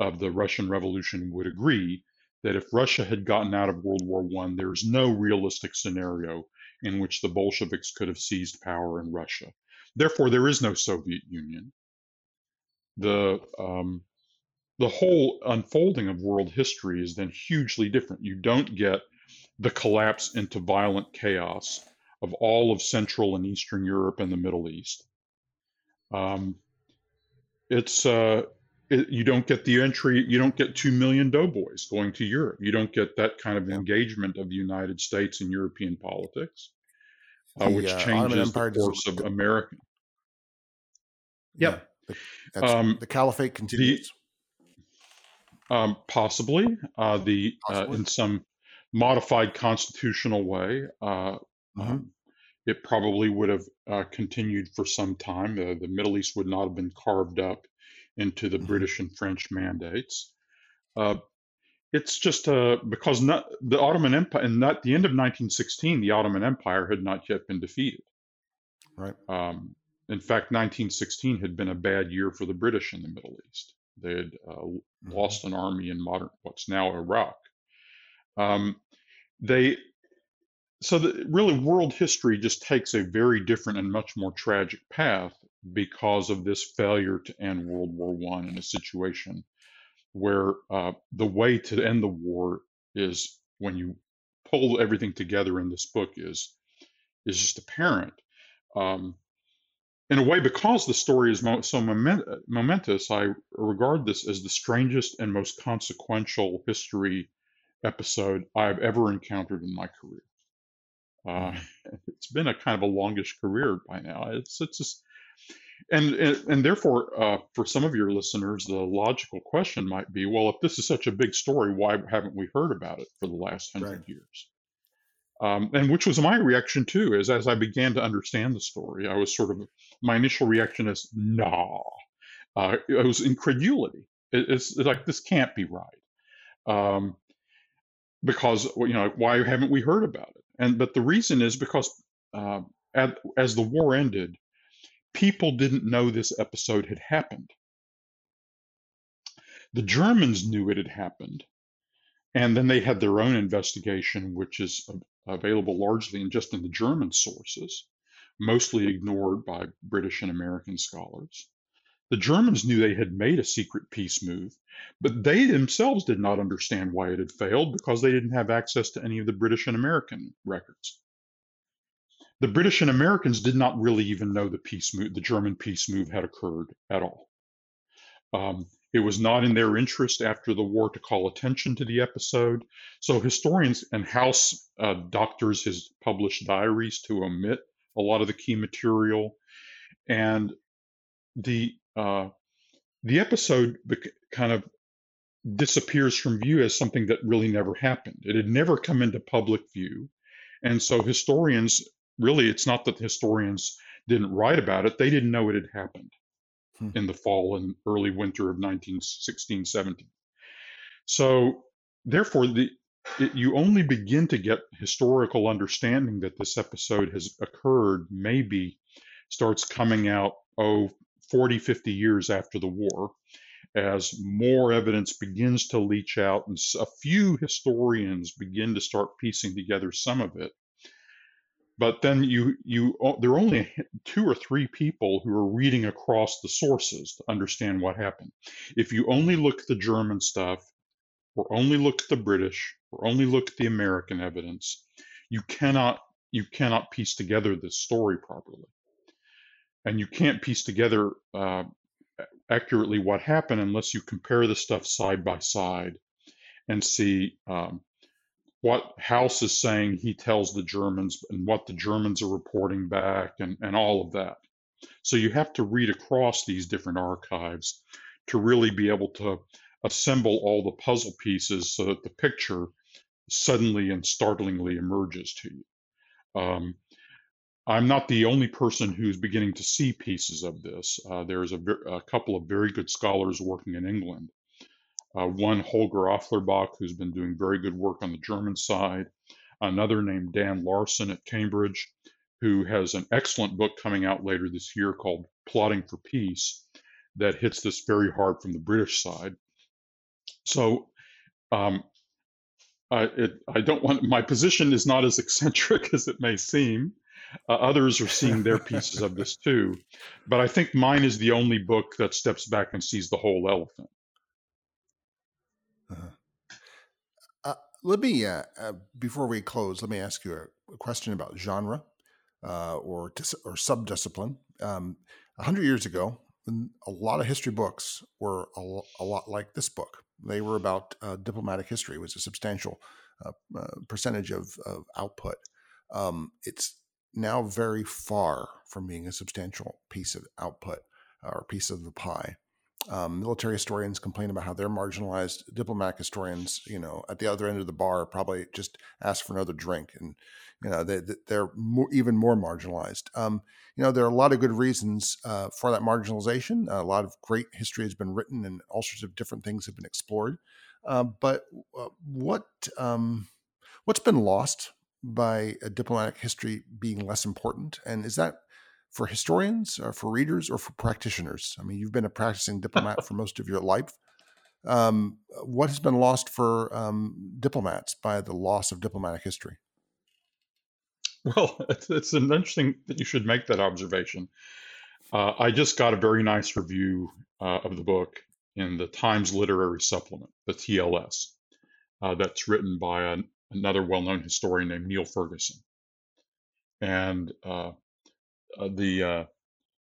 of the Russian Revolution would agree that if Russia had gotten out of World War I, there is no realistic scenario in which the Bolsheviks could have seized power in Russia. Therefore, there is no Soviet Union. The um, the whole unfolding of world history is then hugely different. You don't get the collapse into violent chaos of all of Central and Eastern Europe and the Middle East. Um, it's uh, it, you don't get the entry. You don't get two million doughboys going to Europe. You don't get that kind of engagement of the United States in European politics, uh, the, which uh, changes the course of American. Yep. Yeah, the, um, the caliphate continues. The, um, possibly, uh, the uh, possibly. in some modified constitutional way. Uh, um, it probably would have uh, continued for some time. the Middle East would not have been carved up into the mm-hmm. British and French mandates. It's just uh, because not, the Ottoman Empire, and at the end of 1916, the Ottoman Empire had not yet been defeated. Right. Um, in fact, 1916 had been a bad year for the British in the Middle East. They had uh, mm-hmm. lost an army in modern what's now Iraq. Um, they so the, really world history just takes a very different and much more tragic path because of this failure to end World War One in a situation where uh, the way to end the war is when you pull everything together in this book is is just apparent. Um, in a way, because the story is mo- so moment- momentous, I regard this as the strangest and most consequential history episode I've ever encountered in my career. Uh, mm-hmm. <laughs> it's been a kind of a longish career by now. It's it's just, and and, and therefore, uh, for some of your listeners, the logical question might be, well, if this is such a big story, why haven't we heard about it for the last hundred right. years? Um, and which was my reaction too, is as I began to understand the story, I was sort of my initial reaction is nah. Uh, it was incredulity. It, it's, it's, like this can't be right, um, because you know why haven't we heard about it? And but the reason is because uh, at, as the war ended, people didn't know this episode had happened. The Germans knew it had happened, and then they had their own investigation, which is available largely in just in the German sources, mostly ignored by British and American scholars. The Germans knew they had made a secret peace move, but they themselves did not understand why it had failed because they didn't have access to any of the British and American records. The British and Americans did not really even know the peace move, the German peace move had occurred at all. Um, it was not in their interest after the war to call attention to the episode. So historians and House uh, doctors has published diaries to omit a lot of the key material, and the uh, the episode kind of disappears from view as something that really never happened. It had never come into public view, and so historians really, it's not that the historians didn't write about it; they didn't know it had happened hmm. in the fall and early winter of 1916 17. So, therefore, the it, you only begin to get historical understanding that this episode has occurred maybe starts coming out oh 40 50 years after the war as more evidence begins to leach out and a few historians begin to start piecing together some of it but then you you there are only two or three people who are reading across the sources to understand what happened. If you only look at the german stuff or only look at the british or only look at the american evidence you cannot you cannot piece together this story properly. And you can't piece together uh, accurately what happened unless you compare the stuff side by side and see um, what House is saying he tells the Germans and what the Germans are reporting back and, and all of that. So you have to read across these different archives to really be able to assemble all the puzzle pieces so that the picture suddenly and startlingly emerges to you. Um, I'm not the only person who's beginning to see pieces of this. Uh, there's a, a, couple of very good scholars working in England. Uh, one, Holger Afflerbach, who's been doing very good work on the German side. Another named Dan Larsen at Cambridge, who has an excellent book coming out later this year called Plotting for Peace that hits this very hard from the British side. So um, I, it, I don't want my position is not as <laughs> eccentric as it may seem. Uh, others are seeing their pieces of this too, but I think mine is the only book that steps back and sees the whole elephant. Uh-huh. Uh, let me uh, uh, before we close, let me ask you a, a question about genre uh, or dis- or subdiscipline. Um, a hundred years ago, a lot of history books were a, a lot like this book. They were about uh, diplomatic history. It was a substantial uh, uh, percentage of, of output. Um, it's now very far from being a substantial piece of output or piece of the pie. Um, military historians complain about how they're marginalized. Diplomatic historians, you know, at the other end of the bar, probably just ask for another drink, and you know they, they're more, even more marginalized. Um, you know, there are a lot of good reasons uh, for that marginalization. a lot of great history has been written, and all sorts of different things have been explored. Uh, but uh, what um, what's been lost by a diplomatic history being less important, and is that for historians or for readers or for practitioners? I mean, you've been a practicing diplomat <laughs> for most of your life. Um, what has been lost for um, diplomats by the loss of diplomatic history? Well, <laughs> it's, it's interesting that you should make that observation. Uh, I just got a very nice review uh, of the book in the Times Literary Supplement, the TLS, uh, that's written by an, another well known historian named Niall Ferguson. And uh, the uh,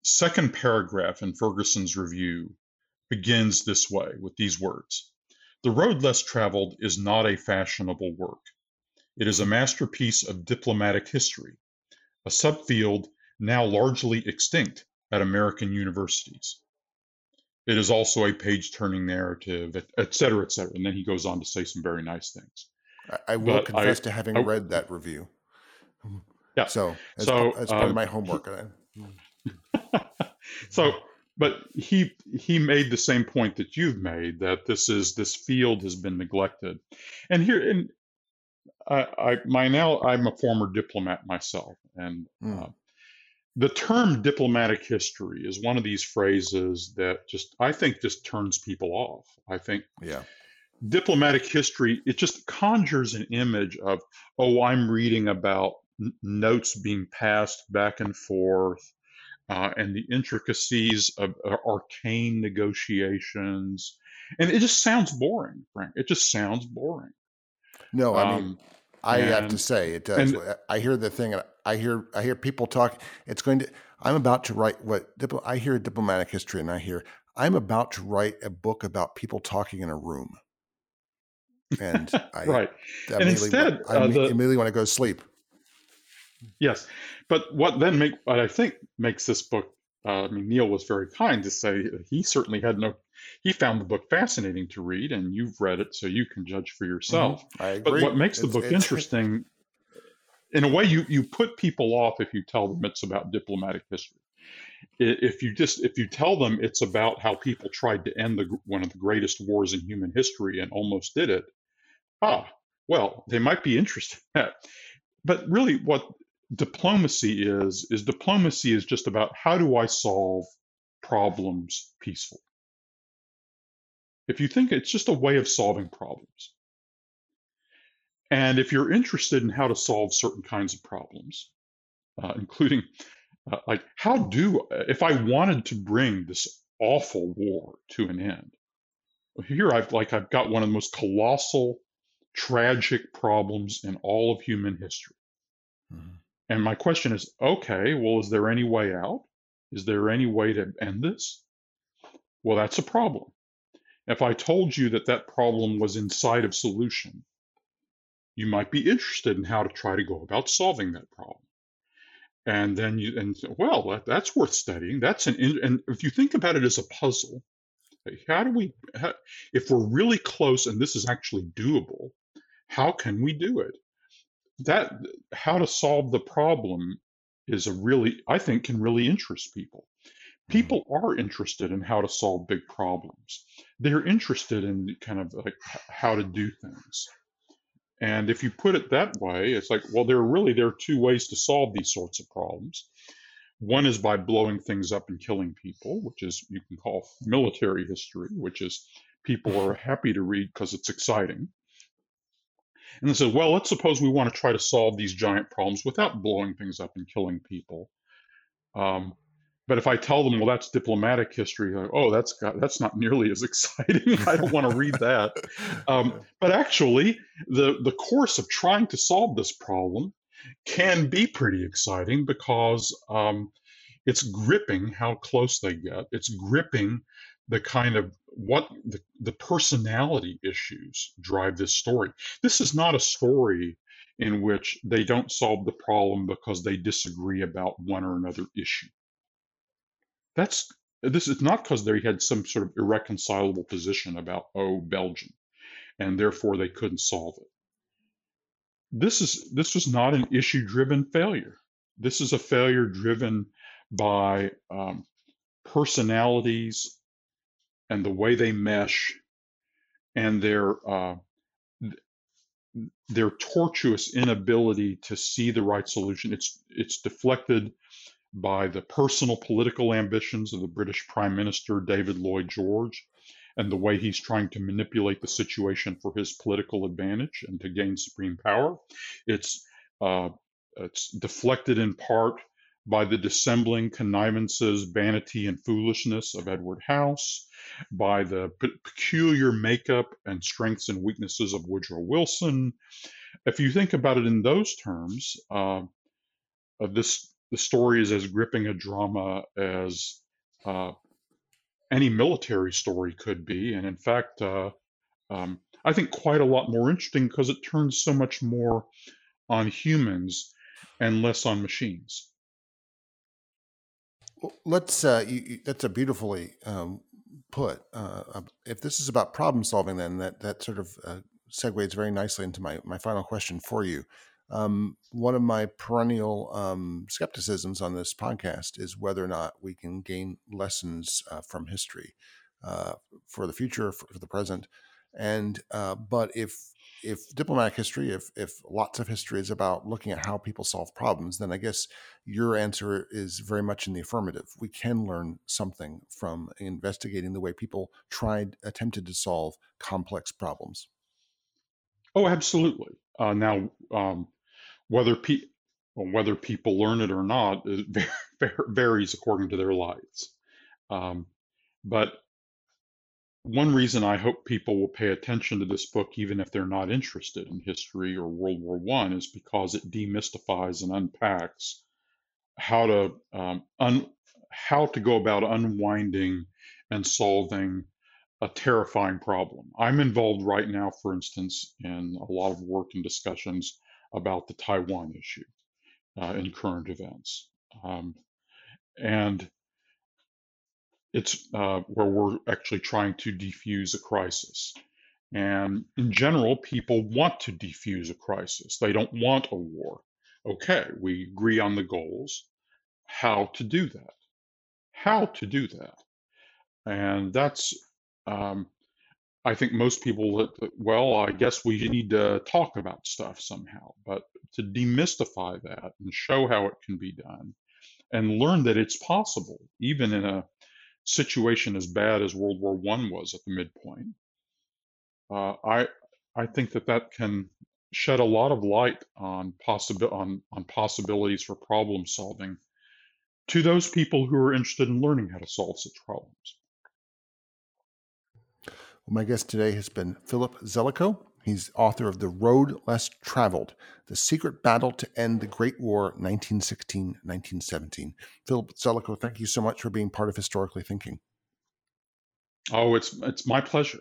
second paragraph in Ferguson's review begins this way with these words The Road Less Traveled is not a fashionable work. It is a masterpiece of diplomatic history, a subfield now largely extinct at American universities. It is also a page turning narrative, et cetera, et cetera. And then he goes on to say some very nice things. I, I will but confess I, to having I, read that review. <laughs> Yeah. So as, so, as part of um, my homework. <laughs> so, but he he made the same point that you've made that this is this field has been neglected, and here and I, I my now I'm a former diplomat myself, and mm. uh, the term diplomatic history is one of these phrases that just I think just turns people off. I think yeah diplomatic history it just conjures an image of oh i'm reading about notes being passed back and forth, uh, and the intricacies of uh, arcane negotiations. And it just sounds boring, Frank. It just sounds boring. No, I mean, um, I and, have to say it does. And, I hear the thing, and I hear I hear people talk. It's going to. I'm about to write what I hear diplomatic history, and I hear I'm about to write a book about people talking in a room. And <laughs> I, right, and instead, I uh, the, immediately want to go sleep. Yes, but what then make what I think makes this book. Uh, I mean, Niall was very kind to say he certainly had no. He found the book fascinating to read, and you've read it, so you can judge for yourself. Mm-hmm. I agree. But what makes the book it's, interesting, in a way, you you put people off if you tell them it's about diplomatic history. If you just if you tell them it's about how people tried to end the one of the greatest wars in human history and almost did it, ah, well, they might be interested in that. But really, what diplomacy is is diplomacy is just about how do I solve problems peacefully. If you think it's just a way of solving problems. And if you're interested in how to solve certain kinds of problems, uh, including uh, like how do if I wanted to bring this awful war to an end, here I've like I've got one of the most colossal, tragic problems in all of human history. Mm-hmm. And my question is okay, well, is there any way out? Is there any way to end this? Well, that's a problem. If I told you that that problem was inside of solution, you might be interested in how to try to go about solving that problem. And then you, and well, that, that's worth studying. That's an, and if you think about it as a puzzle, how do we, how, if we're really close and this is actually doable, how can we do it? That how to solve the problem is a really, I think, can really interest people. Mm-hmm. People are interested in how to solve big problems. They're interested in kind of like how to do things. And if you put it that way, it's like, well, there are really there are two ways to solve these sorts of problems. One is by blowing things up and killing people, which is you can call military history, which is people are <laughs> happy to read because it's exciting. And they said, well, let's suppose we want to try to solve these giant problems without blowing things up and killing people. Um, but if I tell them, well, that's diplomatic history, like, oh, that's got, that's not nearly as <laughs> exciting. I don't want to read that. Um, <laughs> but actually, the the course of trying to solve this problem can be pretty exciting because um, it's gripping how close they get. It's gripping the kind of what the, the personality issues drive this story. This is not a story in which they don't solve the problem because they disagree about one or another issue. That's this is not because they had some sort of irreconcilable position about oh Belgium, and therefore they couldn't solve it. This is this was not an issue-driven failure. This is a failure driven by um, personalities and the way they mesh and their uh, their tortuous inability to see the right solution. It's it's deflected by the personal political ambitions of the British Prime Minister David Lloyd George and the way he's trying to manipulate the situation for his political advantage and to gain supreme power. It's uh, it's deflected in part by the dissembling connivances, vanity, and foolishness of Edward House, by the pe- peculiar makeup and strengths and weaknesses of Woodrow Wilson. If you think about it in those terms, uh, this the story is as gripping a drama as uh, any military story could be, and in fact, uh, um, I think quite a lot more interesting because it turns so much more on humans and less on machines. Let's. Uh, you, you, that's a beautifully um, put. Uh, if this is about problem solving, then that that sort of uh, segues very nicely into my my final question for you. Um, one of my perennial um, skepticisms on this podcast is whether or not we can gain lessons uh, from history uh, for the future, for, for the present, and uh, but if if diplomatic history, if if lots of history is about looking at how people solve problems, then I guess your answer is very much in the affirmative. We can learn something from investigating the way people tried, attempted to solve complex problems. Oh, absolutely. Uh, now, um, whether pe- whether people learn it or not it <laughs> varies according to their lives. Um, but one reason I hope people will pay attention to this book, even if they're not interested in history or World War One, is because it demystifies and unpacks how to um, un- how to go about unwinding and solving a terrifying problem. I'm involved right now, for instance, in a lot of work and discussions about the Taiwan issue uh, in current events, um, and it's uh, where we're actually trying to defuse a crisis. And in general, people want to defuse a crisis. They don't want a war. Okay, we agree on the goals. How to do that? How to do that? And that's, um, I think most people, That well, I guess we need to talk about stuff somehow. But to demystify that and show how it can be done and learn that it's possible, even in a situation as bad as World War One was at the midpoint, uh, I I think that that can shed a lot of light on possible on on possibilities for problem solving to those people who are interested in learning how to solve such problems. Well, my guest today has been Philip Zelikow. He's author of The Road Less Traveled The Secret Battle to End the Great War, 1916 1917. Philip Zelikow, thank you so much for being part of Historically Thinking. Oh, it's, it's my pleasure.